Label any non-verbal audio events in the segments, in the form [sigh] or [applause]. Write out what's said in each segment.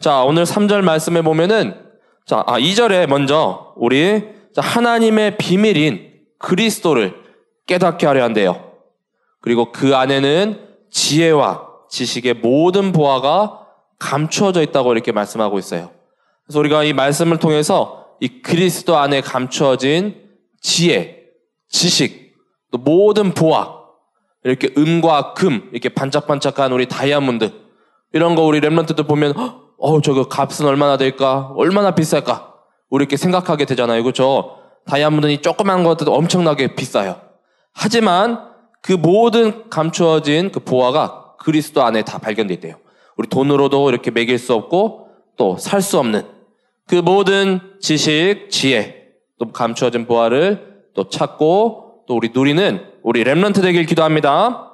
자, 오늘 3절 말씀에 보면은, 자, 아, 2절에 먼저, 우리, 자, 하나님의 비밀인 그리스도를 깨닫게 하려 한대요. 그리고 그 안에는 지혜와 지식의 모든 보화가 감추어져 있다고 이렇게 말씀하고 있어요. 그래서 우리가 이 말씀을 통해서 이 그리스도 안에 감추어진 지혜, 지식, 또 모든 보화, 이렇게 은과 금, 이렇게 반짝반짝한 우리 다이아몬드, 이런 거 우리 Remnant들 보면, 어, 저거 값은 얼마나 될까? 얼마나 비쌀까? 우리 이렇게 생각하게 되잖아요. 그죠? 다이아몬드는 조그만 것들도 엄청나게 비싸요. 하지만 그 모든 감추어진 그 보화가 그리스도 안에 다 발견돼 있대요. 우리 돈으로도 이렇게 매길 수 없고 또 살 수 없는 그 모든 지식, 지혜, 또 감추어진 보화를 또 찾고 또 우리 누리는 우리 Remnant 되길 기도합니다.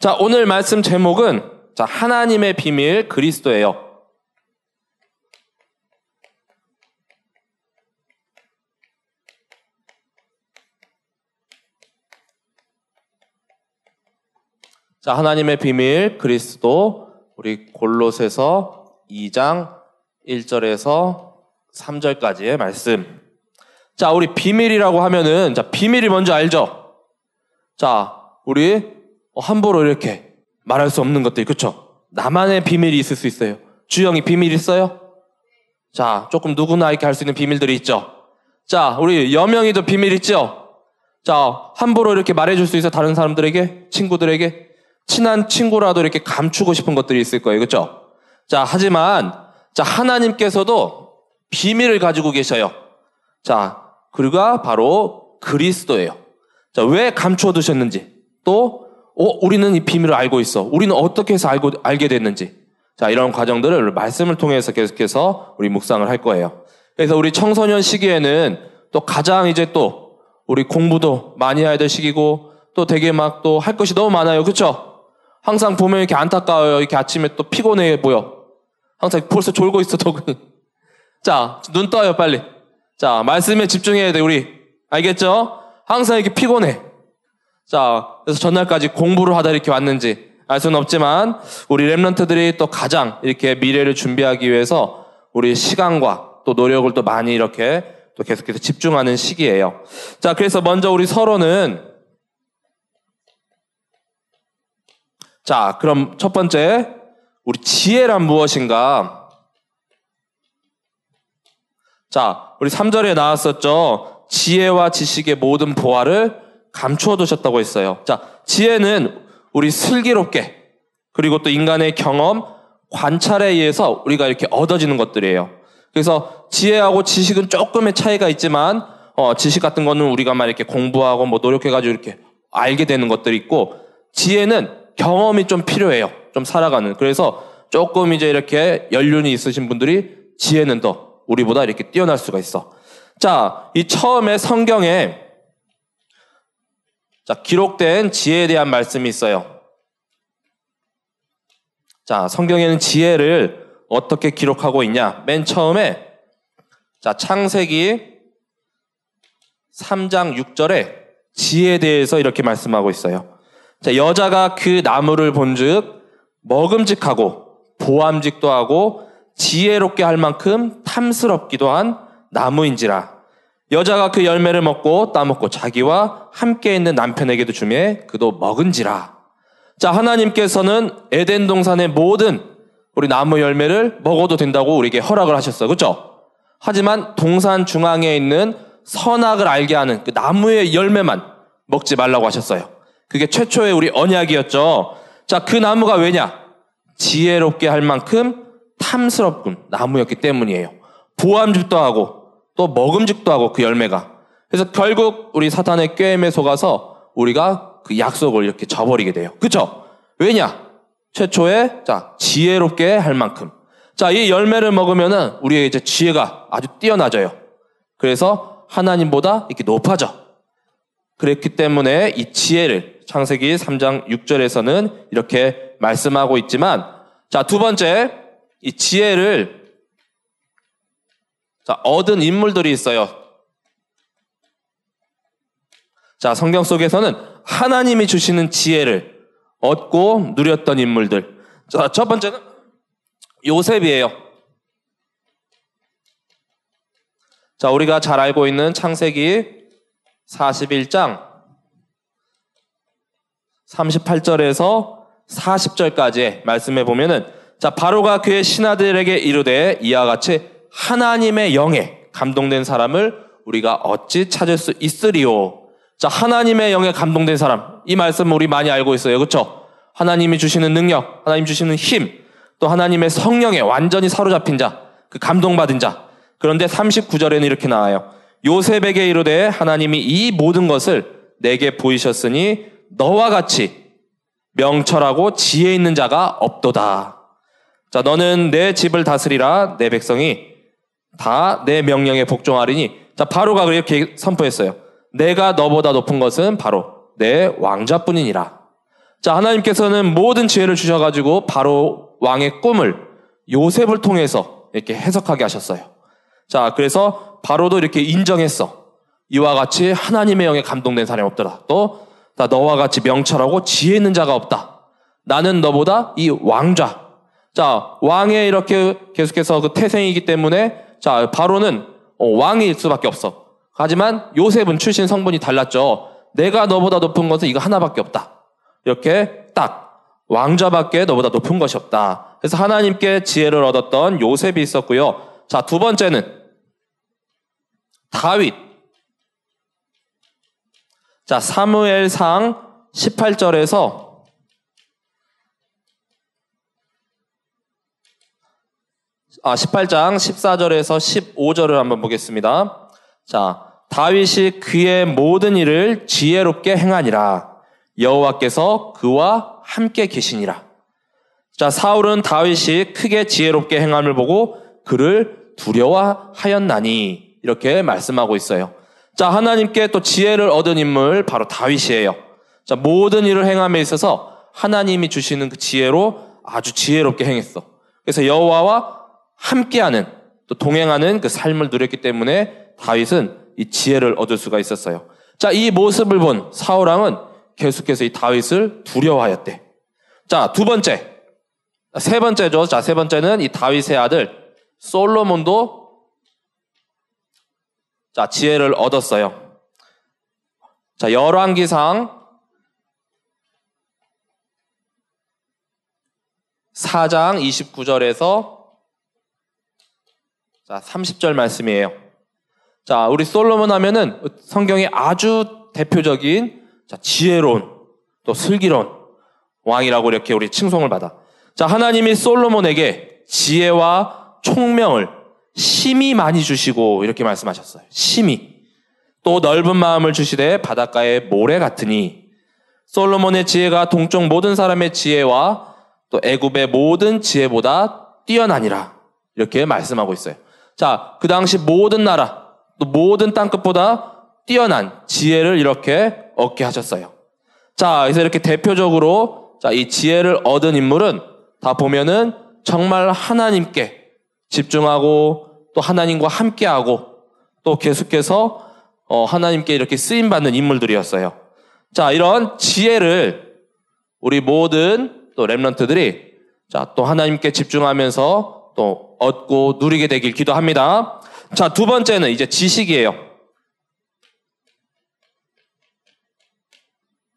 자, 오늘 말씀 제목은 자, 하나님의 비밀 그리스도예요. 자, 하나님의 비밀 그리스도 우리 골로새서 2장 1절에서 3절까지의 말씀. 자, 우리 비밀이라고 하면은 자, 비밀이 뭔지 알죠? 자, 우리 함부로 이렇게 말할 수 없는 것들, 그쵸? 나만의 비밀이 있을 수 있어요. 주영이 비밀 있어요? 자, 조금 누구나 이렇게 할 수 있는 비밀들이 있죠. 자, 우리 여명이도 비밀 있죠? 자, 함부로 이렇게 말해줄 수 있어 다른 사람들에게, 친구들에게. 친한 친구라도 이렇게 감추고 싶은 것들이 있을 거예요. 그렇죠? 자, 하지만 자, 하나님께서도 비밀을 가지고 계셔요. 자, 그가 바로 그리스도예요. 자, 왜 감추어 두셨는지 또 어, 우리는 이 비밀을 알고 있어. 우리는 어떻게 해서 알고 알게 됐는지. 자, 이런 과정들을 말씀을 통해서 계속해서 우리 묵상을 할 거예요. 그래서 우리 청소년 시기에는 또 가장 이제 또 우리 공부도 많이 해야 될 시기고 또 되게 막 또 할 것이 너무 많아요. 그렇죠? 항상 보면 이렇게 안타까워요. 이렇게 아침에 또 피곤해 보여. 항상 벌써 졸고 있어, 더. [laughs] 자, 눈 떠요, 빨리. 자, 말씀에 집중해야 돼, 우리. 알겠죠? 항상 이렇게 피곤해. 자, 그래서 전날까지 공부를 하다 이렇게 왔는지 알 수는 없지만, 우리 랩런트들이 또 가장 이렇게 미래를 준비하기 위해서 우리 시간과 또 노력을 또 많이 이렇게 또 계속해서 집중하는 시기예요. 자, 그래서 먼저 우리 서로는 자, 그럼 첫 번째, 우리 지혜란 무엇인가? 자, 우리 3절에 나왔었죠. 지혜와 지식의 모든 보화를 감추어 두셨다고 했어요. 자, 지혜는 우리 슬기롭게, 그리고 또 인간의 경험, 관찰에 의해서 우리가 이렇게 얻어지는 것들이에요. 그래서 지혜하고 지식은 조금의 차이가 있지만, 어, 지식 같은 거는 우리가 막 이렇게 공부하고 뭐 노력해가지고 이렇게 알게 되는 것들이 있고, 지혜는 경험이 좀 필요해요. 좀 살아가는. 그래서 조금 이제 이렇게 연륜이 있으신 분들이 지혜는 더 우리보다 이렇게 뛰어날 수가 있어. 자, 이 처음에 성경에 자, 기록된 지혜에 대한 말씀이 있어요. 자, 성경에는 지혜를 어떻게 기록하고 있냐? 맨 처음에 자, 창세기 3장 6절에 지혜에 대해서 이렇게 말씀하고 있어요. 자, 여자가 그 나무를 본즉 먹음직하고 보암직도 하고 지혜롭게 할 만큼 탐스럽기도 한 나무인지라. 여자가 그 열매를 먹고 따먹고 자기와 함께 있는 남편에게도 주매 그도 먹은지라. 자, 하나님께서는 에덴 동산의 모든 우리 나무 열매를 먹어도 된다고 우리에게 허락을 하셨어요. 그렇죠? 하지만 동산 중앙에 있는 선악을 알게 하는 그 나무의 열매만 먹지 말라고 하셨어요. 그게 최초의 우리 언약이었죠. 자, 그 나무가 왜냐? 지혜롭게 할 만큼 탐스럽군 나무였기 때문이에요. 보암직도 하고 또 먹음직도 하고 그 열매가. 그래서 결국 우리 사탄의 꾀임에 속아서 우리가 그 약속을 이렇게 저버리게 돼요. 그쵸? 왜냐? 최초에 자 지혜롭게 할 만큼. 자, 이 열매를 먹으면은 우리의 이제 지혜가 아주 뛰어나져요. 그래서 하나님보다 이렇게 높아져. 그랬기 때문에 이 지혜를 창세기 3장 6절에서는 이렇게 말씀하고 있지만 자, 두 번째 이 지혜를 자, 얻은 인물들이 있어요. 자, 성경 속에서는 하나님이 주시는 지혜를 얻고 누렸던 인물들. 자, 첫 번째는 요셉이에요. 자, 우리가 잘 알고 있는 창세기 41장 38절에서 40절까지 말씀해 보면은 자, 바로가 그의 신하들에게 이르되 이와 같이 하나님의 영에 감동된 사람을 우리가 어찌 찾을 수 있으리요. 자, 하나님의 영에 감동된 사람. 이 말씀 우리 많이 알고 있어요. 그렇죠? 하나님이 주시는 능력, 하나님 주시는 힘, 또 하나님의 성령에 완전히 사로잡힌 자, 그 감동받은 자. 그런데 39절에는 이렇게 나와요. 요셉에게 이르되 하나님이 이 모든 것을 내게 보이셨으니 너와 같이 명철하고 지혜 있는 자가 없도다. 자, 너는 내 집을 다스리라 내 백성이 다 내 명령에 복종하리니 자, 바로가 그렇게 선포했어요. 내가 너보다 높은 것은 바로 내 왕자뿐이니라. 자, 하나님께서는 모든 지혜를 주셔가지고 바로 왕의 꿈을 요셉을 통해서 이렇게 해석하게 하셨어요. 자, 그래서 바로도 이렇게 인정했어. 이와 같이 하나님의 영에 감동된 사람이 없더라. 또, 너와 같이 명철하고 지혜 있는 자가 없다. 나는 너보다 이 왕자, 자, 왕의 이렇게 계속해서 그 태생이기 때문에 자, 바로는 어, 왕일 수밖에 없어. 하지만 요셉은 출신 성분이 달랐죠. 내가 너보다 높은 것은 이거 하나밖에 없다. 이렇게 딱 왕자밖에 너보다 높은 것이 없다. 그래서 하나님께 지혜를 얻었던 요셉이 있었고요. 자, 두 번째는 다윗. 자, 사무엘상 18절에서 아, 18장 14절에서 15절을 한번 보겠습니다. 자, 다윗이 그의 모든 일을 지혜롭게 행하니라. 여호와께서 그와 함께 계시니라. 자, 사울은 다윗이 크게 지혜롭게 행함을 보고 그를 두려워하였나니 이렇게 말씀하고 있어요. 자, 하나님께 또 지혜를 얻은 인물 바로 다윗이에요. 자, 모든 일을 행함에 있어서 하나님이 주시는 그 지혜로 아주 지혜롭게 행했어. 그래서 여호와와 함께하는 또 동행하는 그 삶을 누렸기 때문에 다윗은 이 지혜를 얻을 수가 있었어요. 자, 이 모습을 본 사울 왕은 계속해서 이 다윗을 두려워하였대. 자, 두 번째. 세 번째죠. 자, 세 번째는 이 다윗의 아들 솔로몬도 자, 지혜를 얻었어요. 자, 열왕기상 4장 29절에서 자, 30절 말씀이에요. 자, 우리 솔로몬 하면은 성경에 아주 대표적인 자, 지혜로운 또 슬기로운 왕이라고 이렇게 우리 칭송을 받아. 자, 하나님이 솔로몬에게 지혜와 총명을 심히 많이 주시고 이렇게 말씀하셨어요. 심히. 또 넓은 마음을 주시되 바닷가의 모래 같으니 솔로몬의 지혜가 동쪽 모든 사람의 지혜와 또 애굽의 모든 지혜보다 뛰어나니라. 이렇게 말씀하고 있어요. 자, 그 당시 모든 나라, 또 모든 땅끝보다 뛰어난 지혜를 이렇게 얻게 하셨어요. 자, 그래서 이렇게 대표적으로 자, 이 지혜를 얻은 인물은 다 보면은 정말 하나님께 집중하고 또 하나님과 함께하고 또 계속해서 어, 하나님께 이렇게 쓰임 받는 인물들이었어요. 자, 이런 지혜를 우리 모든 또 렘런트들이 자, 또 하나님께 집중하면서 또 얻고 누리게 되길 기도합니다. 자, 두 번째는 이제 지식이에요.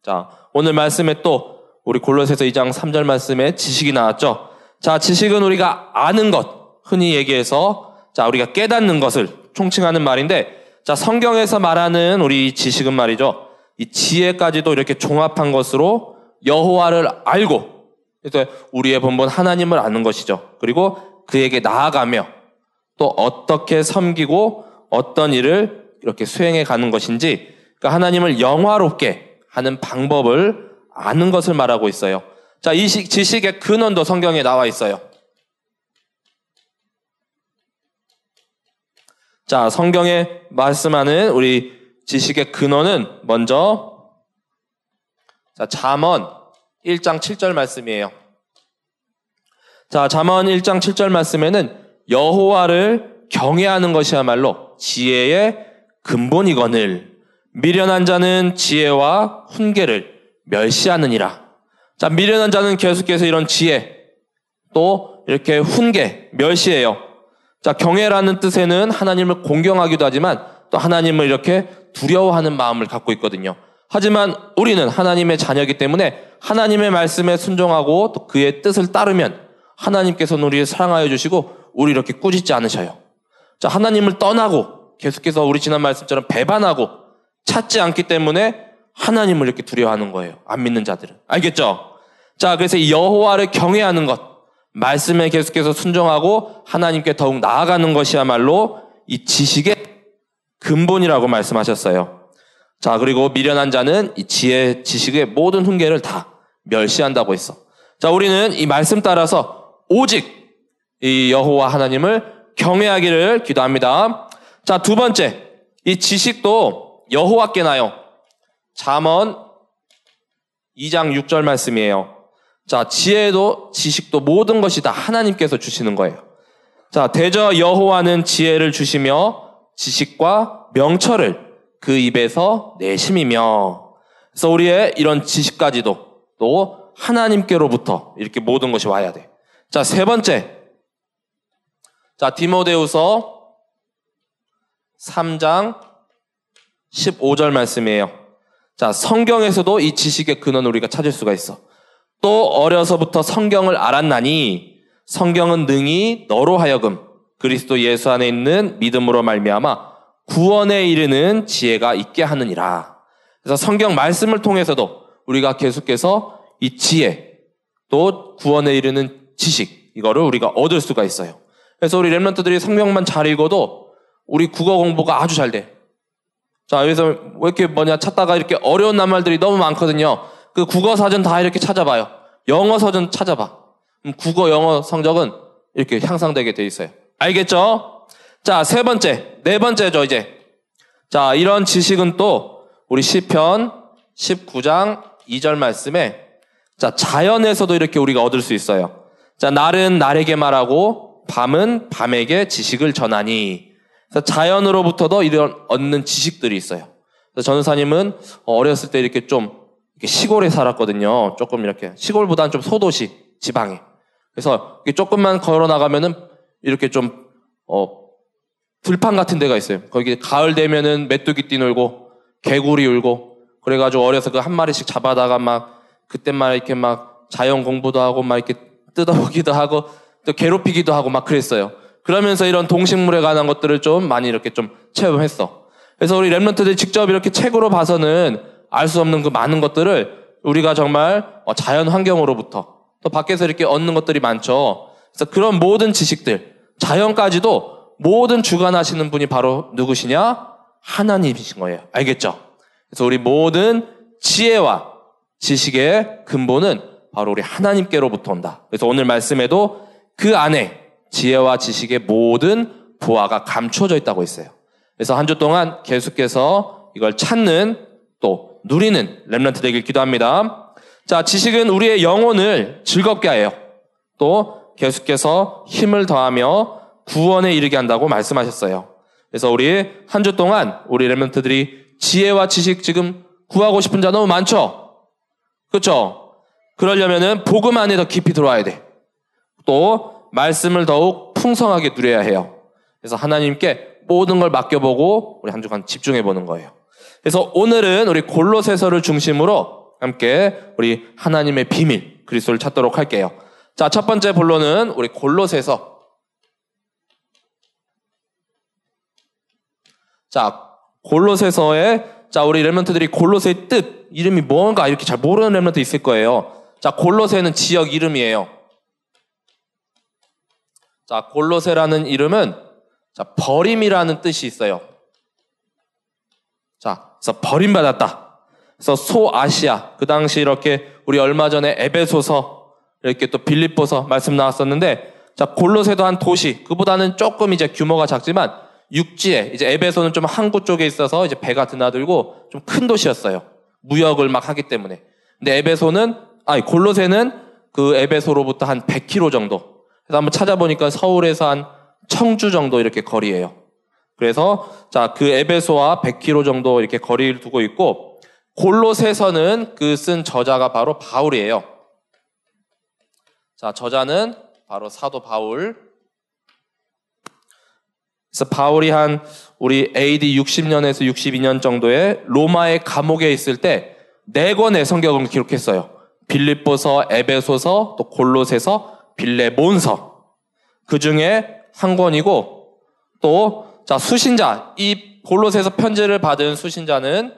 자, 오늘 말씀에 또 우리 골로새서 2장 3절 말씀에 지식이 나왔죠. 자, 지식은 우리가 아는 것, 흔히 얘기해서 자, 우리가 깨닫는 것을 총칭하는 말인데 자, 성경에서 말하는 우리 지식은 말이죠. 이 지혜까지도 이렇게 종합한 것으로 여호와를 알고 우리의 본본 하나님을 아는 것이죠. 그리고 그에게 나아가며 또 어떻게 섬기고 어떤 일을 이렇게 수행해 가는 것인지 그러니까 하나님을 영화롭게 하는 방법을 아는 것을 말하고 있어요. 자, 이 지식의 근원도 성경에 나와 있어요. 자, 성경에 말씀하는 우리 지식의 근원은 먼저 자, 잠언 1장 7절 말씀이에요. 자, 잠언 1장 7절 말씀에는 여호와를 경외하는 것이야말로 지혜의 근본이거늘 미련한 자는 지혜와 훈계를 멸시하느니라. 자, 미련한 자는 계속해서 이런 지혜 또 이렇게 훈계 멸시해요. 자, 경외라는 뜻에는 하나님을 공경하기도 하지만 또 하나님을 이렇게 두려워하는 마음을 갖고 있거든요. 하지만 우리는 하나님의 자녀이기 때문에 하나님의 말씀에 순종하고 또 그의 뜻을 따르면 하나님께서는 우리를 사랑하여 주시고 우리 이렇게 꾸짖지 않으셔요. 자, 하나님을 떠나고 계속해서 우리 지난 말씀처럼 배반하고 찾지 않기 때문에 하나님을 이렇게 두려워하는 거예요. 안 믿는 자들은. 알겠죠? 자, 그래서 여호와를 경외하는 것, 말씀에 계속해서 순종하고 하나님께 더욱 나아가는 것이야말로 이 지식의 근본이라고 말씀하셨어요. 자, 그리고 미련한 자는 이 지혜, 지식의 모든 훈계를 다 멸시한다고 했어. 자, 우리는 이 말씀 따라서 오직 이 여호와 하나님을 경외하기를 기도합니다. 자, 두 번째. 이 지식도 여호와께 나요. 잠언 2장 6절 말씀이에요. 자, 지혜도 지식도 모든 것이 다 하나님께서 주시는 거예요. 자, 대저 여호와는 지혜를 주시며 지식과 명철을 그 입에서 내심이며 그래서 우리의 이런 지식까지도 또 하나님께로부터 이렇게 모든 것이 와야 돼. 자, 세 번째. 자, 디모데우서 3장 15절 말씀이에요. 자, 성경에서도 이 지식의 근원을 우리가 찾을 수가 있어. 또 어려서부터 성경을 알았나니 성경은 능히 너로 하여금 그리스도 예수 안에 있는 믿음으로 말미암아 구원에 이르는 지혜가 있게 하느니라. 그래서 성경 말씀을 통해서도 우리가 계속해서 이 지혜 또 구원에 이르는 지식 이거를 우리가 얻을 수가 있어요. 그래서 우리 랩런트들이 성경만 잘 읽어도 우리 국어 공부가 아주 잘 돼. 자, 여기서 왜 이렇게 뭐냐 찾다가 이렇게 어려운 낱말들이 너무 많거든요. 그 국어 사전 다 이렇게 찾아봐요. 영어 사전 찾아봐. 국어 영어 성적은 이렇게 향상되게 돼 있어요. 알겠죠? 자, 세 번째, 네 번째죠, 이제. 자, 이런 지식은 또 우리 시편 19장 2절 말씀에 자, 자연에서도 이렇게 우리가 얻을 수 있어요. 자, 날은 날에게 말하고 밤은 밤에게 지식을 전하니. 자연으로부터도 이런 얻는 지식들이 있어요. 전우사님은 어렸을 때 이렇게 좀 시골에 살았거든요. 조금 이렇게 시골보다는 좀 소도시 지방에. 그래서 조금만 걸어 나가면은 이렇게 좀 어, 들판 같은 데가 있어요. 거기 가을 되면은 메뚜기 띠 놀고 개구리 울고 그래가지고 어려서 그 한 마리씩 잡아다가 막 그때만 이렇게 막 자연 공부도 하고 막 이렇게 뜯어보기도 하고 또 괴롭히기도 하고 막 그랬어요. 그러면서 이런 동식물에 관한 것들을 좀 많이 이렇게 좀 체험했어. 그래서 우리 랩런트들이 직접 이렇게 책으로 봐서는 알 수 없는 그 많은 것들을 우리가 정말 어, 자연 환경으로부터 또 밖에서 이렇게 얻는 것들이 많죠. 그래서 그런 모든 지식들, 자연까지도 모든 주관하시는 분이 바로 누구시냐? 하나님이신 거예요. 알겠죠? 그래서 우리 모든 지혜와 지식의 근본은 바로 우리 하나님께로부터 온다. 그래서 오늘 말씀에도 그 안에 지혜와 지식의 모든 보화가 감춰져 있다고 했어요. 그래서 한 주 동안 계속해서 이걸 찾는 또 누리는 렘런트 되길 기도합니다. 자, 지식은 우리의 영혼을 즐겁게 하여 또 계속해서 힘을 더하며 구원에 이르게 한다고 말씀하셨어요. 그래서 우리 한 주 동안 우리 렘런트들이 지혜와 지식 지금 구하고 싶은 자 너무 많죠? 그렇죠? 그러려면은 복음 안에 더 깊이 들어와야 돼. 또 말씀을 더욱 풍성하게 누려야 해요. 그래서 하나님께 모든 걸 맡겨보고 우리 한 주간 집중해 보는 거예요. 그래서 오늘은 우리 골로새서를 중심으로 함께 우리 하나님의 비밀 그리스도를 찾도록 할게요. 자, 첫 번째 본론은 우리 골로새서 자, 골로새서에 자, 우리 레몬트들이 골로새의 뜻, 이름이 뭔가 이렇게 잘 모르는 레몬트 있을 거예요. 자, 골로새는 지역 이름이에요. 자, 골로새라는 이름은 자, 버림이라는 뜻이 있어요. 자, 그래서 버림받았다. 그래서 소아시아, 그 당시 이렇게 우리 얼마 전에 에베소서, 이렇게 또 빌립보서 말씀 나왔었는데, 자, 골로새도 한 도시, 그보다는 조금 이제 규모가 작지만, 육지에 이제 에베소는 좀 항구 쪽에 있어서 이제 배가 드나들고 좀 큰 도시였어요. 무역을 막 하기 때문에. 근데 에베소는 아니 골로새는 그 에베소로부터 한 100km 정도. 그래서 한번 찾아보니까 서울에서 한 청주 정도 이렇게 거리예요. 그래서 자 그 에베소와 100km 정도 이렇게 거리를 두고 있고 골로새서는 그 쓴 저자가 바로 바울이에요. 자 저자는 바로 사도 바울. 그래서 바울이 한 우리 AD 60년에서 62년 정도에 로마의 감옥에 있을 때 네 권의 성경을 기록했어요. 빌립보서, 에베소서, 또 골로새서, 빌레몬서. 그 중에 한 권이고 또 자, 수신자 이 골로새서 편지를 받은 수신자는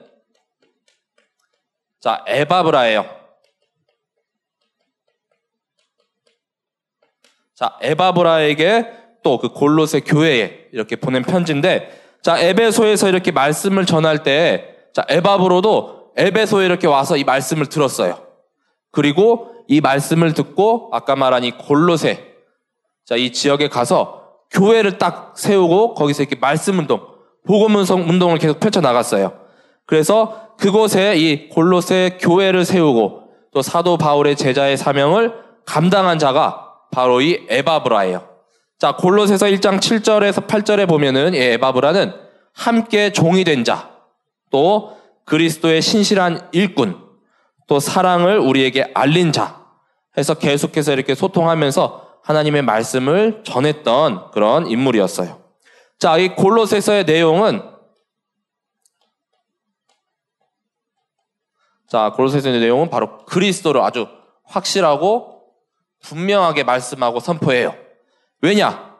자, 에바브라예요. 자, 에바브라에게 또 그 골로새 교회에 이렇게 보낸 편지인데 자, 에베소에서 이렇게 말씀을 전할 때 자, 에바브로도 에베소에 이렇게 와서 이 말씀을 들었어요. 그리고 이 말씀을 듣고 아까 말한 이 골로새 자, 이 지역에 가서 교회를 딱 세우고 거기서 이렇게 말씀 운동, 복음 운동을 계속 펼쳐 나갔어요. 그래서 그곳에 이 골로새 교회를 세우고 또 사도 바울의 제자의 사명을 감당한 자가 바로 이 에바브라예요. 자, 골로새서 1장 7절에서 8절에 보면은 이 에바브라는 함께 종이 된 자, 또 그리스도의 신실한 일꾼, 또 사랑을 우리에게 알린 자 해서 계속해서 이렇게 소통하면서 하나님의 말씀을 전했던 그런 인물이었어요. 자, 이 골로새서의 내용은 자, 골로새서의 내용은 바로 그리스도를 아주 확실하고 분명하게 말씀하고 선포해요. 왜냐?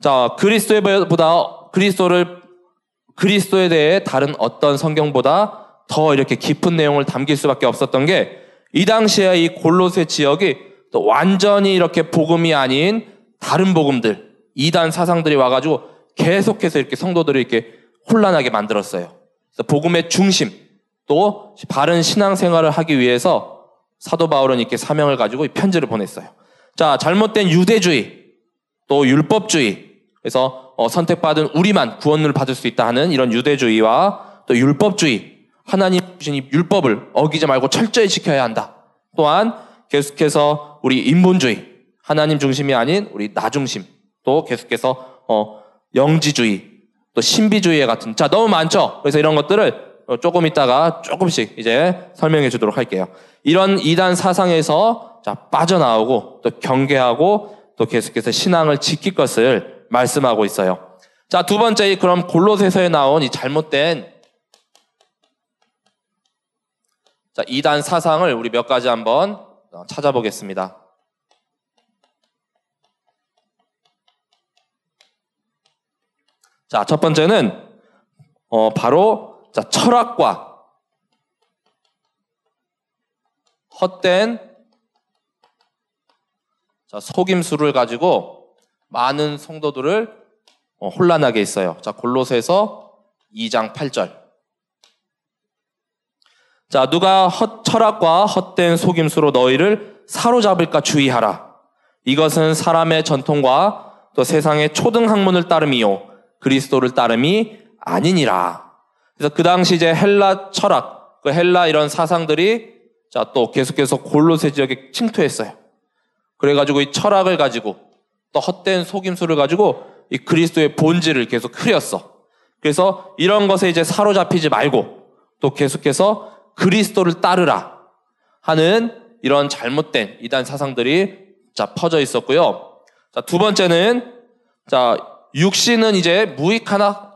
자, 그리스도보다 그리스도를 그리스도에 대해 다른 어떤 성경보다 더 이렇게 깊은 내용을 담길 수밖에 없었던 게 이 당시에 이 골로새 지역이 또 완전히 이렇게 복음이 아닌 다른 복음들, 이단 사상들이 와가지고 계속해서 이렇게 성도들을 이렇게 혼란하게 만들었어요. 복음의 중심, 또 바른 신앙생활을 하기 위해서 사도 바울은 이렇게 사명을 가지고 편지를 보냈어요. 자, 잘못된 유대주의, 또 율법주의, 그래서 어, 선택받은 우리만 구원을 받을 수 있다 하는 이런 유대주의와 또 율법주의, 하나님 주신 이 율법을 어기지 말고 철저히 지켜야 한다. 또한 계속해서 우리 인본주의, 하나님 중심이 아닌 우리 나 중심, 또 계속해서 어, 영지주의, 또 신비주의 같은 자 너무 많죠. 그래서 이런 것들을 어, 조금 있다가 조금씩 이제 설명해 주도록 할게요. 이런 이단 사상에서 자 빠져나오고 또 경계하고 또 계속해서 신앙을 지킬 것을 말씀하고 있어요. 자, 두 번째 그럼 골로새서에 나온 이 잘못된 자, 이단 사상을 우리 몇 가지 한번 찾아보겠습니다. 자, 첫 번째는 어, 바로 자, 철학과 헛된 자, 속임수를 가지고 많은 성도들을 어, 혼란하게 있어요. 자, 골로새서 2장 8절. 자, 누가 헛, 철학과 헛된 속임수로 너희를 사로잡을까 주의하라. 이것은 사람의 전통과 또 세상의 초등 학문을 따름이요. 그리스도를 따름이 아니니라. 그래서 그 당시 이제 헬라 철학, 그 헬라 이런 사상들이 자, 또 계속해서 골로새 지역에 침투했어요. 그래가지고 이 철학을 가지고 또 헛된 속임수를 가지고 이 그리스도의 본질을 계속 흐렸어. 그래서 이런 것에 이제 사로잡히지 말고 또 계속해서 그리스도를 따르라 하는 이런 잘못된 이단 사상들이 자 퍼져 있었고요. 자, 두 번째는 자, 육신은 이제 무익하나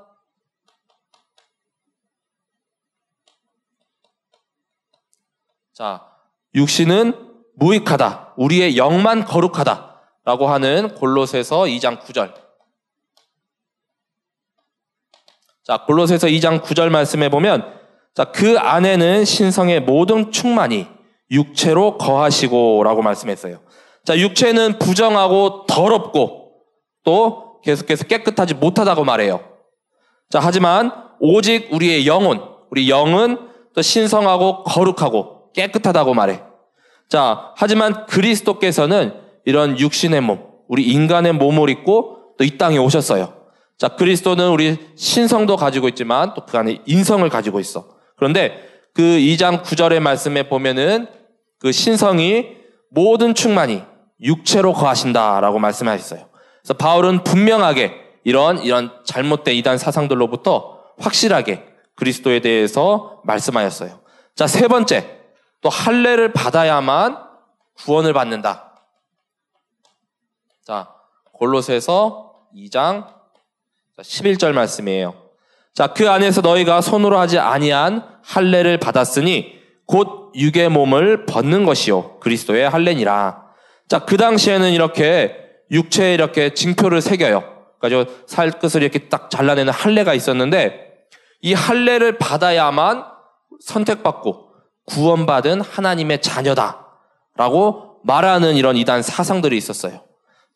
자, 육신은 무익하다. 우리의 영만 거룩하다. 라고 하는 골로새서 2장 9절. 자, 골로새서 2장 9절 말씀해 보면 자, 그 안에는 신성의 모든 충만이 육체로 거하시고라고 말씀했어요. 자, 육체는 부정하고 더럽고 또 계속해서 깨끗하지 못하다고 말해요. 자, 하지만 오직 우리의 영혼, 우리 영은 또 신성하고 거룩하고 깨끗하다고 말해. 자, 하지만 그리스도께서는 이런 육신의 몸, 우리 인간의 몸을 입고 또 이 땅에 오셨어요. 자, 그리스도는 우리 신성도 가지고 있지만 또 그 안에 인성을 가지고 있어. 그런데 그 2장 9절의 말씀에 보면은 그 신성이 모든 충만이 육체로 거하신다라고 말씀하셨어요. 그래서 바울은 분명하게 이런 이런 잘못된 이단 사상들로부터 확실하게 그리스도에 대해서 말씀하였어요. 자, 세 번째. 또 할례를 받아야만 구원을 받는다. 자, 골로새서 2장 11절 말씀이에요. 자, 그 안에서 너희가 손으로 하지 아니한 할례를 받았으니 곧 육의 몸을 벗는 것이요 그리스도의 할례니라. 자, 그 당시에는 이렇게 육체에 이렇게 징표를 새겨요. 그래서 살 끝을 이렇게 딱 잘라내는 할례가 있었는데 이 할례를 받아야만 선택받고 구원받은 하나님의 자녀다라고 말하는 이런 이단 사상들이 있었어요.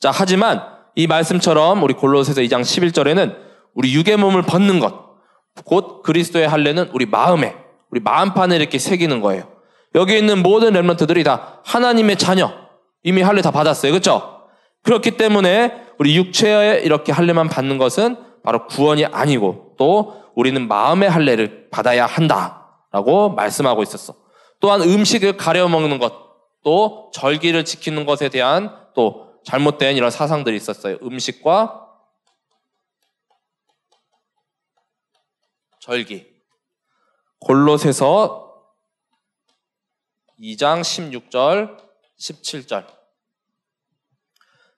자, 하지만 이 말씀처럼 우리 골로새서 2장 11절에는 우리 육의 몸을 벗는 것, 곧 그리스도의 할례는 우리 마음에, 우리 마음판에 이렇게 새기는 거예요. 여기 있는 모든 렘런트들이 다 하나님의 자녀, 이미 할례 다 받았어요. 그렇죠? 그렇기 때문에 우리 육체에 이렇게 할례만 받는 것은 바로 구원이 아니고 또 우리는 마음의 할례를 받아야 한다라고 말씀하고 있었어. 또한 음식을 가려 먹는 것, 또 절기를 지키는 것에 대한 또 잘못된 이런 사상들이 있었어요. 음식과 절기. 골로새서 2장 16절, 17절.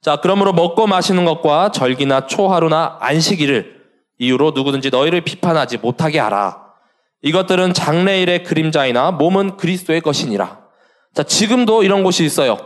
자, 그러므로 먹고 마시는 것과 절기나 초하루나 안식일을 이유로 누구든지 너희를 비판하지 못하게 하라. 이것들은 장래일의 그림자이나 몸은 그리스도의 것이니라. 자, 지금도 이런 곳이 있어요.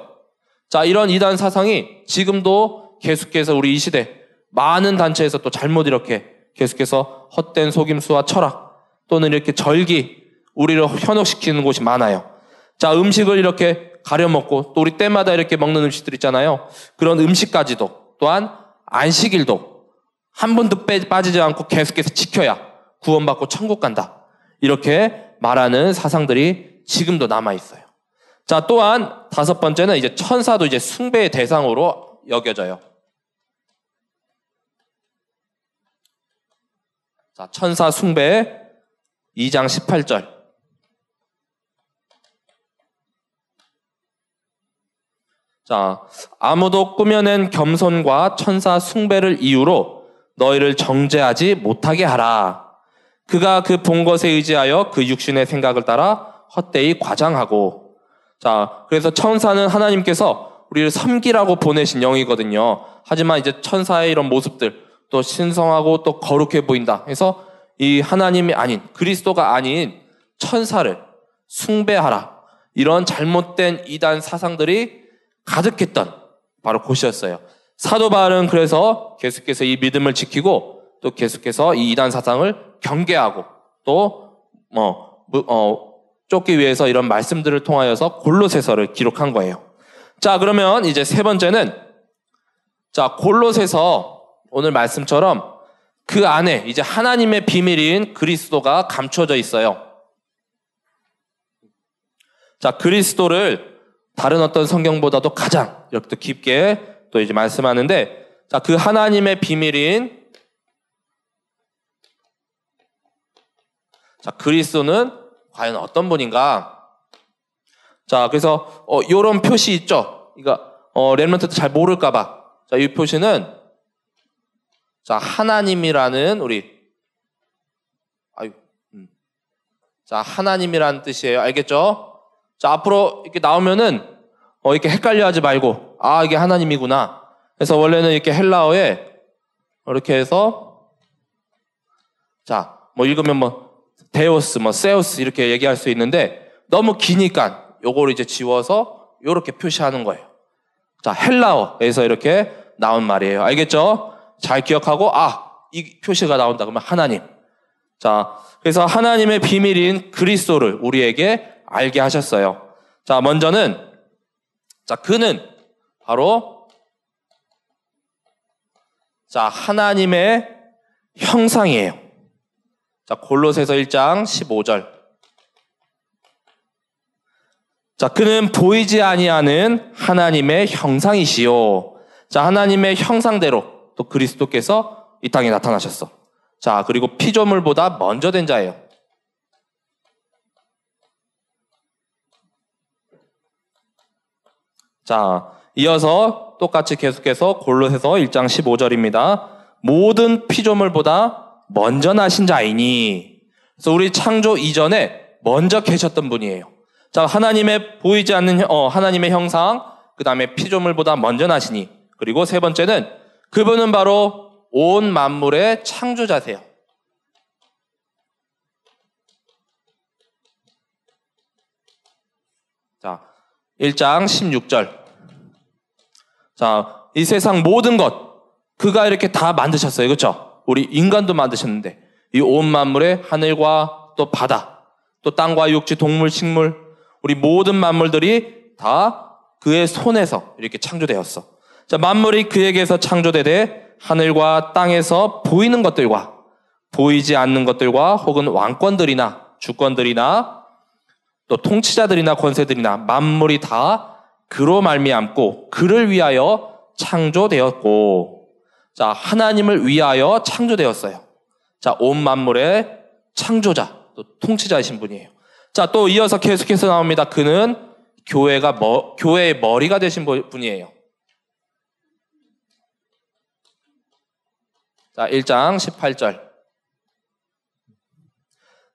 자, 이런 이단 사상이 지금도 계속해서 우리 이 시대 많은 단체에서 또 잘못 이렇게 계속해서 헛된 속임수와 철학 또는 이렇게 절기 우리를 현혹시키는 곳이 많아요. 자, 음식을 이렇게 가려 먹고 또 우리 때마다 이렇게 먹는 음식들 있잖아요. 그런 음식까지도 또한 안식일도 한 번도 빼, 빠지지 않고 계속해서 지켜야 구원받고 천국 간다. 이렇게 말하는 사상들이 지금도 남아 있어요. 자, 또한 다섯 번째는 이제 천사도 이제 숭배의 대상으로 여겨져요. 자, 천사 숭배 2장 18절. 자, 아무도 꾸며낸 겸손과 천사 숭배를 이유로 너희를 정죄하지 못하게 하라. 그가 그 본 것에 의지하여 그 육신의 생각을 따라 헛되이 과장하고 자, 그래서 천사는 하나님께서 우리를 섬기라고 보내신 영이거든요. 하지만 이제 천사의 이런 모습들, 또 신성하고 또 거룩해 보인다. 그래서 이 하나님이 아닌, 그리스도가 아닌 천사를 숭배하라. 이런 잘못된 이단 사상들이 가득했던 바로 곳이었어요. 사도 바울은 그래서 계속해서 이 믿음을 지키고 또 계속해서 이 이단 사상을 경계하고 또 뭐, 어, 쫓기 위해서 이런 말씀들을 통하여서 골로새서를 기록한 거예요. 자, 그러면 이제 세 번째는 자, 골로새서 오늘 말씀처럼 그 안에 이제 하나님의 비밀인 그리스도가 감춰져 있어요. 자, 그리스도를 다른 어떤 성경보다도 가장 이렇게 깊게 또 이제 말씀하는데 자, 그 하나님의 비밀인 자, 그리스도는 과연 어떤 분인가? 자, 그래서 어, 이런 표시 있죠. 그러니까 어, 렘런트도 잘 모를까 봐. 자, 이 표시는 자 하나님이라는 우리 아유, 음. 자 하나님이라는 뜻이에요. 알겠죠? 자 앞으로 이렇게 나오면은 어, 이렇게 헷갈려 하지 말고 아 이게 하나님이구나. 그래서 원래는 이렇게 헬라어에 이렇게 해서 자 뭐 읽으면 뭐 데오스, 뭐 세우스 이렇게 얘기할 수 있는데 너무 기니까 요거를 이제 지워서 요렇게 표시하는 거예요. 자, 헬라어에서 이렇게 나온 말이에요. 알겠죠? 잘 기억하고 아, 이 표시가 나온다 그러면 하나님. 자, 그래서 하나님의 비밀인 그리스도를 우리에게 알게 하셨어요. 자, 먼저는 자, 그는 바로 자, 하나님의 형상이에요. 자, 골로새서 1장 15절. 자, 그는 보이지 아니하는 하나님의 형상이시요. 자, 하나님의 형상대로 또 그리스도께서 이 땅에 나타나셨어. 자, 그리고 피조물보다 먼저 된 자예요. 자, 이어서 똑같이 계속해서 골로새서 1장 15절입니다. 모든 피조물보다 먼저 나신 자이니. 그래서 우리 창조 이전에 먼저 계셨던 분이에요. 자, 하나님의 보이지 않는, 어, 하나님의 형상, 그 다음에 피조물보다 먼저 나시니. 그리고 세 번째는 그분은 바로 온 만물의 창조자세요. 자, 1장 16절. 자, 이 세상 모든 것, 그가 이렇게 다 만드셨어요. 그렇죠? 우리 인간도 만드셨는데, 이 온 만물의 하늘과 또 바다, 또 땅과 육지, 동물, 식물, 우리 모든 만물들이 다 그의 손에서 이렇게 창조되었어. 자, 만물이 그에게서 창조되되 하늘과 땅에서 보이는 것들과 보이지 않는 것들과 혹은 왕권들이나 주권들이나 또 통치자들이나 권세들이나 만물이 다 그로 말미암고 그를 위하여 창조되었고 자 하나님을 위하여 창조되었어요. 자온 만물의 창조자 또 통치자이신 분이에요. 자 또 이어서 계속해서 나옵니다. 그는 교회가 머, 교회의 머리가 되신 분이에요. 자, 1장 18절.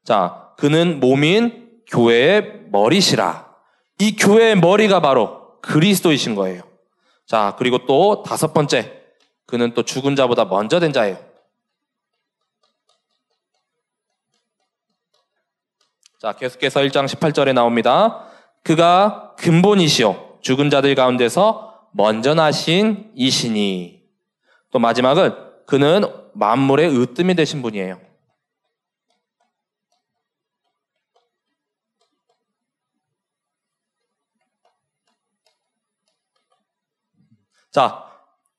자, 그는 몸인 교회의 머리시라. 이 교회의 머리가 바로 그리스도이신 거예요. 자, 그리고 또 다섯 번째. 그는 또 죽은 자보다 먼저 된 자예요. 자, 계속해서 1장 18절에 나옵니다. 그가 근본이시요. 죽은 자들 가운데서 먼저 나신 이시니. 또 마지막은 그는 만물의 으뜸이 되신 분이에요. 자,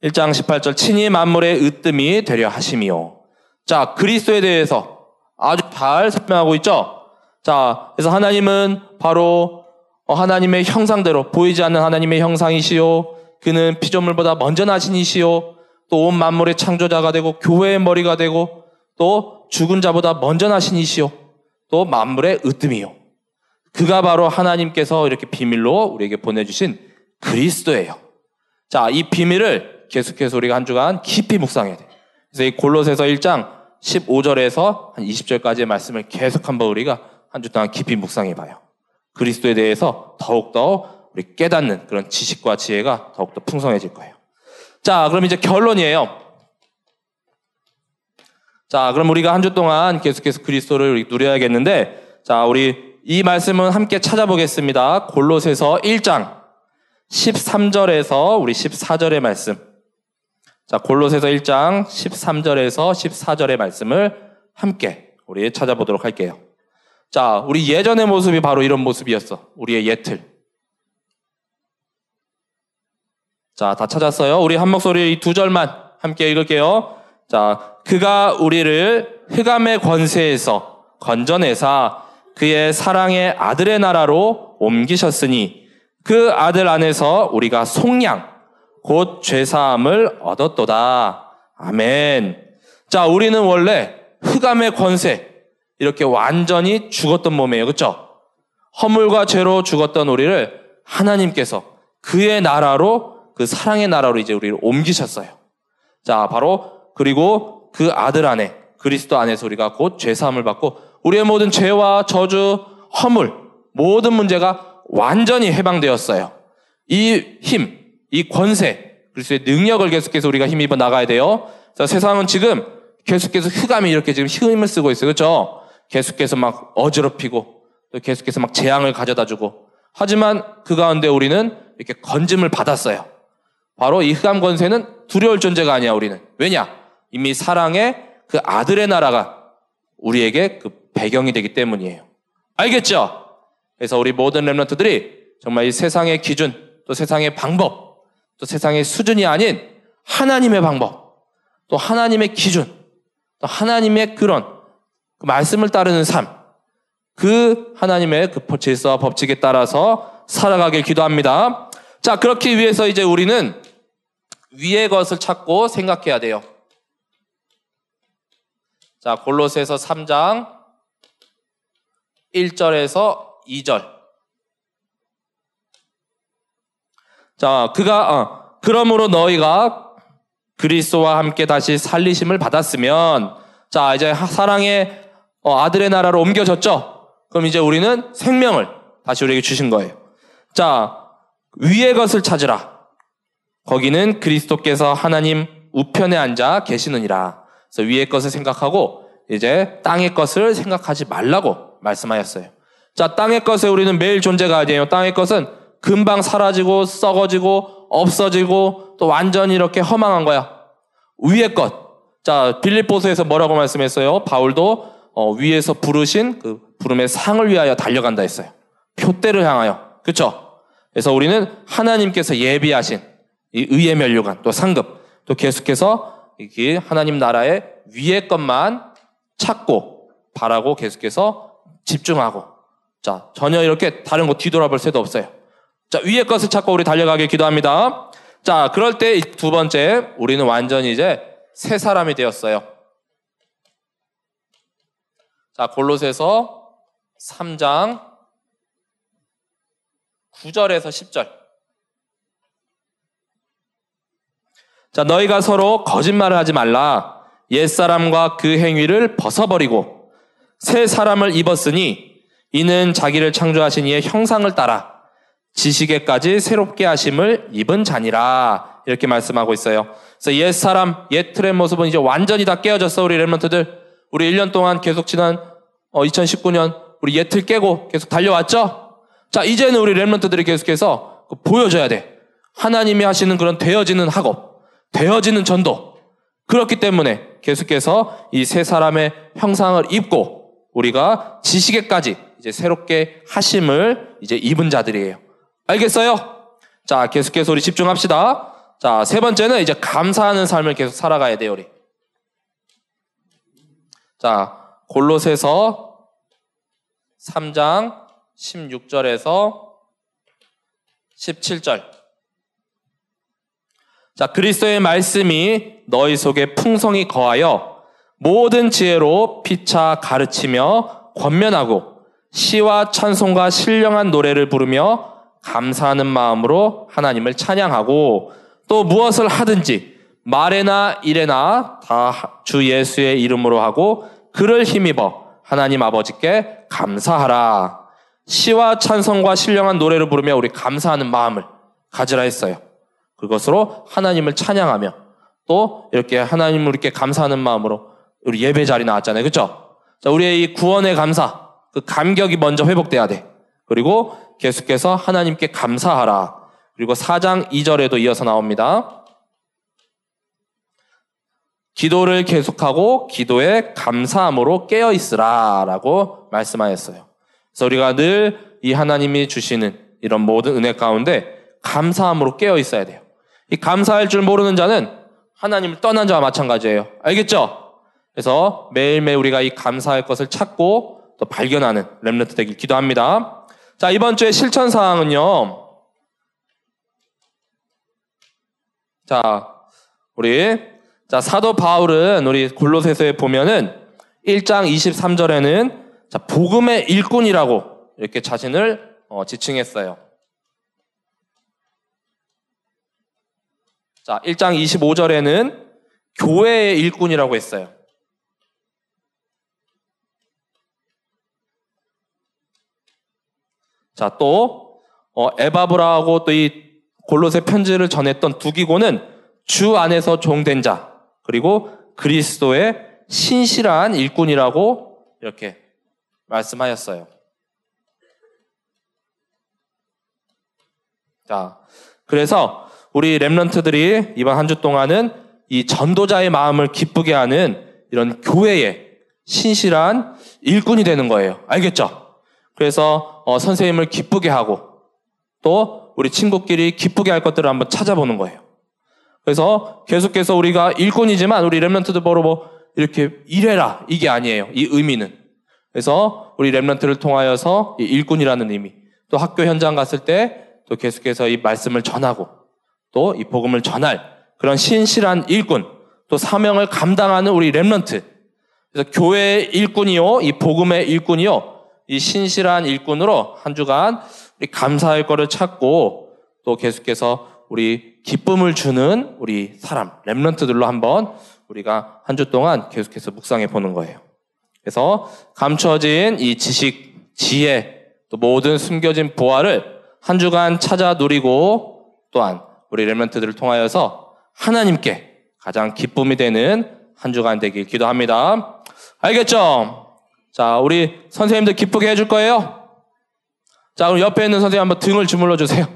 1장 18절 친히 만물의 으뜸이 되려 하심이요. 자, 그리스도에 대해서 아주 잘 설명하고 있죠. 자, 그래서 하나님은 바로 하나님의 형상대로 보이지 않는 하나님의 형상이시요. 그는 피조물보다 먼저 나신 이시요. 또 온 만물의 창조자가 되고 교회의 머리가 되고 또 죽은 자보다 먼저 나신 이시요. 또 만물의 으뜸이요. 그가 바로 하나님께서 이렇게 비밀로 우리에게 보내주신 그리스도예요. 자, 이 비밀을 계속해서 우리가 한 주간 깊이 묵상해야 돼. 그래서 이 골로새서 1장 15절에서 한 20절까지의 말씀을 계속 한번 우리가 한 주 동안 깊이 묵상해 봐요. 그리스도에 대해서 더욱더 우리 깨닫는 그런 지식과 지혜가 더욱더 풍성해질 거예요. 자, 그럼 이제 결론이에요. 자, 그럼 우리가 한 주 동안 계속해서 그리스도를 누려야겠는데, 자, 우리 이 말씀은 함께 찾아보겠습니다. 골로새서 1장 13절에서 우리 14절의 말씀. 자, 골로새서 1장 13절에서 14절의 말씀을 함께 우리 찾아보도록 할게요. 자, 우리 예전의 모습이 바로 이런 모습이었어. 우리의 예틀. 자, 다 찾았어요. 우리 한 목소리 이두 절만 함께 읽을게요. 자, 그가 우리를 흑암의 권세에서 건져내사 그의 사랑의 아들의 나라로 옮기셨으니 그 아들 안에서 우리가 속량, 곧 죄사함을 얻었도다. 아멘. 자, 우리는 원래 흑암의 권세, 이렇게 완전히 죽었던 몸이에요. 그렇죠? 허물과 죄로 죽었던 우리를 하나님께서 그의 나라로 그 사랑의 나라로 이제 우리를 옮기셨어요. 자, 바로 그리고 그 아들 안에 그리스도 안에서 우리가 곧 죄사함을 받고 우리의 모든 죄와 저주, 허물, 모든 문제가 완전히 해방되었어요. 이 힘, 이 권세, 그리스도의 능력을 계속해서 우리가 힘입어 나가야 돼요. 자, 세상은 지금 계속해서 흑암이 이렇게 지금 힘을 쓰고 있어요. 그렇죠? 계속해서 막 어지럽히고 또 계속해서 막 재앙을 가져다 주고 하지만 그 가운데 우리는 이렇게 건짐을 받았어요. 바로 이 흑암 권세는 두려울 존재가 아니야, 우리는. 왜냐? 이미 사랑의 그 아들의 나라가 우리에게 그 배경이 되기 때문이에요. 알겠죠? 그래서 우리 모든 랩런트들이 정말 이 세상의 기준, 또 세상의 방법, 또 세상의 수준이 아닌 하나님의 방법, 또 하나님의 기준, 또 하나님의 그런 그 말씀을 따르는 삶, 그 하나님의 그 질서와 법칙에 따라서 살아가길 기도합니다. 자, 그렇기 위해서 이제 우리는 위의 것을 찾고 생각해야 돼요. 자, 골로새서 3장 1절에서 2절. 자, 그가 어, 그러므로 너희가 그리스도와 함께 다시 살리심을 받았으면 자, 이제 사랑의 어, 아들의 나라로 옮겨졌죠. 그럼 이제 우리는 생명을 다시 우리에게 주신 거예요. 자, 위의 것을 찾으라. 거기는 그리스도께서 하나님 우편에 앉아 계시느니라. 그래서 위의 것을 생각하고 이제 땅의 것을 생각하지 말라고 말씀하였어요. 자, 땅의 것에 우리는 매일 존재가 아니에요. 땅의 것은 금방 사라지고 썩어지고 없어지고 또 완전히 이렇게 허망한 거야. 위의 것. 자, 빌립보서에서 뭐라고 말씀했어요? 바울도 어, 위에서 부르신 그 부름의 상을 위하여 달려간다 했어요. 표대를 향하여. 그렇죠? 그래서 우리는 하나님께서 예비하신 이 의의 면류관 또 상급 또 계속해서 이 하나님 나라의 위의 것만 찾고 바라고 계속해서 집중하고 자 전혀 이렇게 다른 거 뒤돌아볼 새도 없어요. 자 위의 것을 찾고 우리 달려가길 기도합니다. 자 그럴 때 두 번째 우리는 완전히 이제 새 사람이 되었어요. 자 골로새서 3장 9절에서 10절. 자, 너희가 서로 거짓말을 하지 말라. 옛사람과 그 행위를 벗어버리고 새 사람을 입었으니 이는 자기를 창조하신 이의 형상을 따라 지식에까지 새롭게 하심을 입은 자니라. 이렇게 말씀하고 있어요. 그래서 옛 사람, 옛 틀의 모습은 이제 완전히 다 깨어졌어, 우리 랩런트들. 우리 1년 동안 계속 지난 2019년 어, 우리 옛 틀 깨고 계속 달려왔죠? 자, 이제는 우리 랩런트들이 계속해서 그 보여줘야 돼. 하나님이 하시는 그런 되어지는 학업, 되어지는 전도. 그렇기 때문에 계속해서 이 세 사람의 형상을 입고 우리가 지식에까지 이제 새롭게 하심을 이제 입은 자들이에요. 알겠어요? 자, 계속해서 우리 집중합시다. 자, 세 번째는 이제 감사하는 삶을 계속 살아가야 돼요, 우리. 자, 골로새서 3장 16절에서 17절. 자, 그리스도의 말씀이 너희 속에 풍성히 거하여 모든 지혜로 피차 가르치며 권면하고 시와 찬송과 신령한 노래를 부르며 감사하는 마음으로 하나님을 찬양하고 또 무엇을 하든지 말에나 일에나 다 주 예수의 이름으로 하고 그를 힘입어 하나님 아버지께 감사하라. 시와 찬성과 신령한 노래를 부르며 우리 감사하는 마음을 가지라 했어요. 그것으로 하나님을 찬양하며 또 이렇게 하나님을 이렇게 감사하는 마음으로 우리 예배 자리 나왔잖아요. 그렇죠? 자, 우리의 이 구원의 감사, 그 감격이 먼저 회복돼야 돼. 그리고 계속해서 하나님께 감사하라. 그리고 4장 2절에도 이어서 나옵니다. 기도를 계속하고 기도에 감사함으로 깨어 있으라라고 말씀하였어요. 그래서 우리가 늘 이 하나님이 주시는 이런 모든 은혜 가운데 감사함으로 깨어 있어야 돼요. 이 감사할 줄 모르는 자는 하나님을 떠난 자와 마찬가지예요. 알겠죠? 그래서 매일매일 우리가 이 감사할 것을 찾고 또 발견하는 렘넌트 되길 기도합니다. 자, 이번 주에 실천 사항은요. 자, 우리 자, 사도 바울은 우리 골로새서에 보면은 1장 23절에는 자, 복음의 일꾼이라고 이렇게 자신을 어, 지칭했어요. 자, 1장 25절에는 교회의 일꾼이라고 했어요. 자, 또, 어, 에바브라하고 또 이 골로새 편지를 전했던 두기고는 주 안에서 종된 자, 그리고 그리스도의 신실한 일꾼이라고 이렇게 말씀하였어요. 자, 그래서 우리 랩런트들이 이번 한 주 동안은 이 전도자의 마음을 기쁘게 하는 이런 교회의 신실한 일꾼이 되는 거예요. 알겠죠? 그래서 어, 선생님을 기쁘게 하고 또 우리 친구끼리 기쁘게 할 것들을 한번 찾아보는 거예요. 그래서 계속해서 우리가 일꾼이지만 우리 Remnant들 보러 뭐 이렇게 일해라 이게 아니에요. 이 의미는. 그래서 우리 Remnant를 통하여서 일꾼이라는 의미. 또 학교 현장 갔을 때 또 계속해서 이 말씀을 전하고 또 이 복음을 전할 그런 신실한 일꾼 또 사명을 감당하는 우리 Remnant. 그래서 교회의 일꾼이요, 이 복음의 일꾼이요, 이 신실한 일꾼으로 한 주간 우리 감사할 거를 찾고 또 계속해서 우리 기쁨을 주는 우리 사람, 랩런트들로 한번 우리가 한 주 동안 계속해서 묵상해 보는 거예요. 그래서 감춰진 이 지식, 지혜, 또 모든 숨겨진 보화를 한 주간 찾아 누리고 또한 우리 랩런트들을 통하여서 하나님께 가장 기쁨이 되는 한 주간 되길 기도합니다. 알겠죠? 자, 우리 선생님들 기쁘게 해줄 거예요? 자, 그럼 옆에 있는 선생님 한번 등을 주물러 주세요.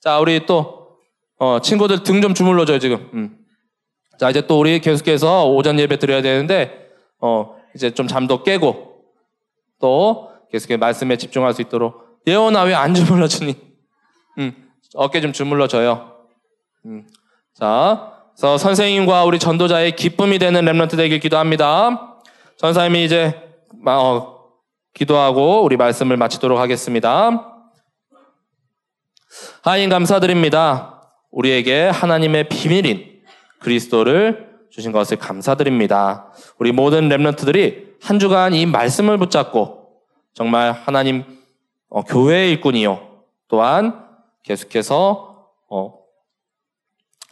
자, 우리 또, 어, 친구들 등 좀 주물러 줘요, 지금. 음. 자, 이제 또 우리 계속해서 오전 예배 드려야 되는데, 어, 이제 좀 잠도 깨고, 또 계속해서 말씀에 집중할 수 있도록. 예원아, 왜 안 주물러 주니? 음, 어깨 좀 주물러 줘요. 음. 자, 그래서 선생님과 우리 전도자의 기쁨이 되는 랩런트 되길 기도합니다. 전사님이 이제, 어, 기도하고 우리 말씀을 마치도록 하겠습니다. 하나님 감사드립니다. 우리에게 하나님의 비밀인 그리스도를 주신 것을 감사드립니다. 우리 모든 랩런트들이 한 주간 이 말씀을 붙잡고 정말 하나님 어, 교회의 일꾼이요. 또한 계속해서 어,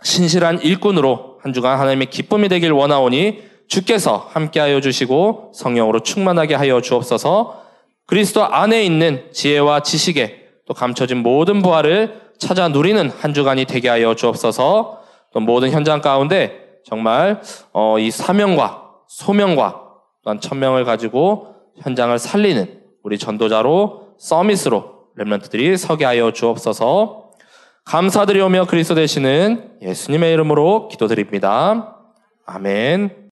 신실한 일꾼으로 한 주간 하나님의 기쁨이 되길 원하오니 주께서 함께하여 주시고 성령으로 충만하게 하여 주옵소서. 그리스도 안에 있는 지혜와 지식에 또 감춰진 모든 부활을 찾아 누리는 한 주간이 되게 하여 주옵소서. 또 모든 현장 가운데 정말 어, 이 사명과 소명과 또한 천명을 가지고 현장을 살리는 우리 전도자로 서밋으로 렘런트들이 서게 하여 주옵소서 감사드리오며 그리스도 되시는 예수님의 이름으로 기도드립니다. 아멘.